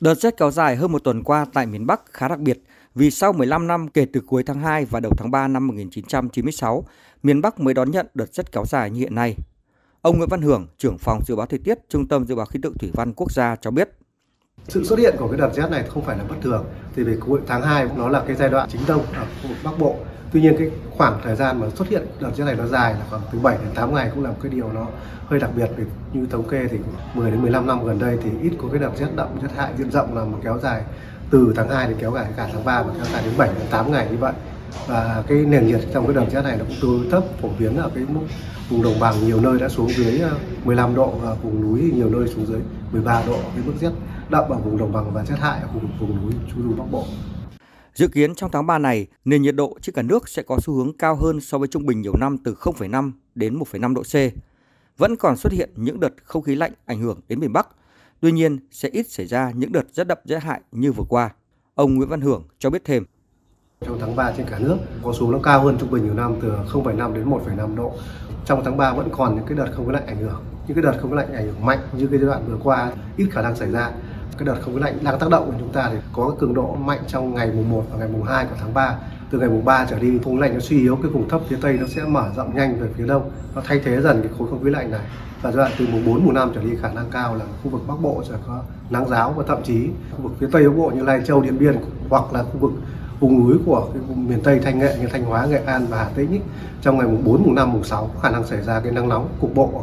Đợt rét kéo dài hơn một tuần qua tại miền Bắc khá đặc biệt vì sau 15 năm kể từ cuối tháng 2 và đầu tháng 3 năm 1996, miền Bắc mới đón nhận đợt rét kéo dài như hiện nay. Ông Nguyễn Văn Hưởng, trưởng phòng dự báo thời tiết, Trung tâm Dự báo Khí tượng Thủy văn Quốc gia cho biết. Sự xuất hiện của cái đợt rét này không phải là bất thường, thì về cuối tháng 2 nó là cái giai đoạn chính đông ở khu vực Bắc Bộ. Tuy nhiên cái khoảng thời gian mà xuất hiện đợt rét này nó dài là khoảng từ 7 đến 8 ngày cũng là một cái điều nó hơi đặc biệt vì như thống kê thì 10 đến 15 năm gần đây thì ít có cái đợt rét đậm rét hại diện rộng là một kéo dài từ tháng 2 đến kéo dài cả tháng 3 và kéo dài đến 7 đến 8 ngày như vậy. Và cái nền nhiệt trong cái đợt rét này nó cũng tương thấp phổ biến ở cái mức vùng đồng bằng nhiều nơi đã xuống dưới ờ, 15 độ và vùng núi nhiều nơi xuống dưới 13 độ cái mức rét đậm ở vùng đồng bằng và rét hại ở khu vực vùng núi trung du bắc bộ. Dự kiến trong tháng 3 này, nền nhiệt độ trên cả nước sẽ có xu hướng cao hơn so với trung bình nhiều năm từ 0,5 đến 1,5 độ C. Vẫn còn xuất hiện những đợt không khí lạnh ảnh hưởng đến miền Bắc, tuy nhiên sẽ ít xảy ra những đợt rét đậm rét hại như vừa qua. Ông Nguyễn Văn Hưởng cho biết thêm. Trong tháng 3 trên cả nước có xuống nó cao hơn trung bình nhiều năm từ 0,5 đến 1,5 độ. Trong tháng 3 vẫn còn những cái đợt không khí lạnh ảnh hưởng. Những cái đợt không khí lạnh ảnh hưởng mạnh như cái giai đoạn vừa qua ít khả năng xảy ra. Cái đợt không khí lạnh đang tác động của chúng ta thì có cường độ mạnh trong ngày mùng 1 và ngày mùng 2 của tháng 3 từ ngày mùng 3 trở đi không khí lạnh nó suy yếu cái vùng thấp phía tây nó sẽ mở rộng nhanh về phía đông. Nó thay thế dần cái khối không khí lạnh này. Và giai đoạn từ mùng 4 mùng 5 trở đi khả năng cao là khu vực bắc bộ sẽ có nắng giáo và thậm chí khu vực phía tây bắc bộ như lai châu điện biên hoặc là khu vực vùng núi của cái vùng miền tây thanh nghệ như thanh hóa nghệ an và hà tĩnh ý, trong ngày mùng 4 mùng 5 mùng 6 có khả năng xảy ra cái nắng nóng cục bộ.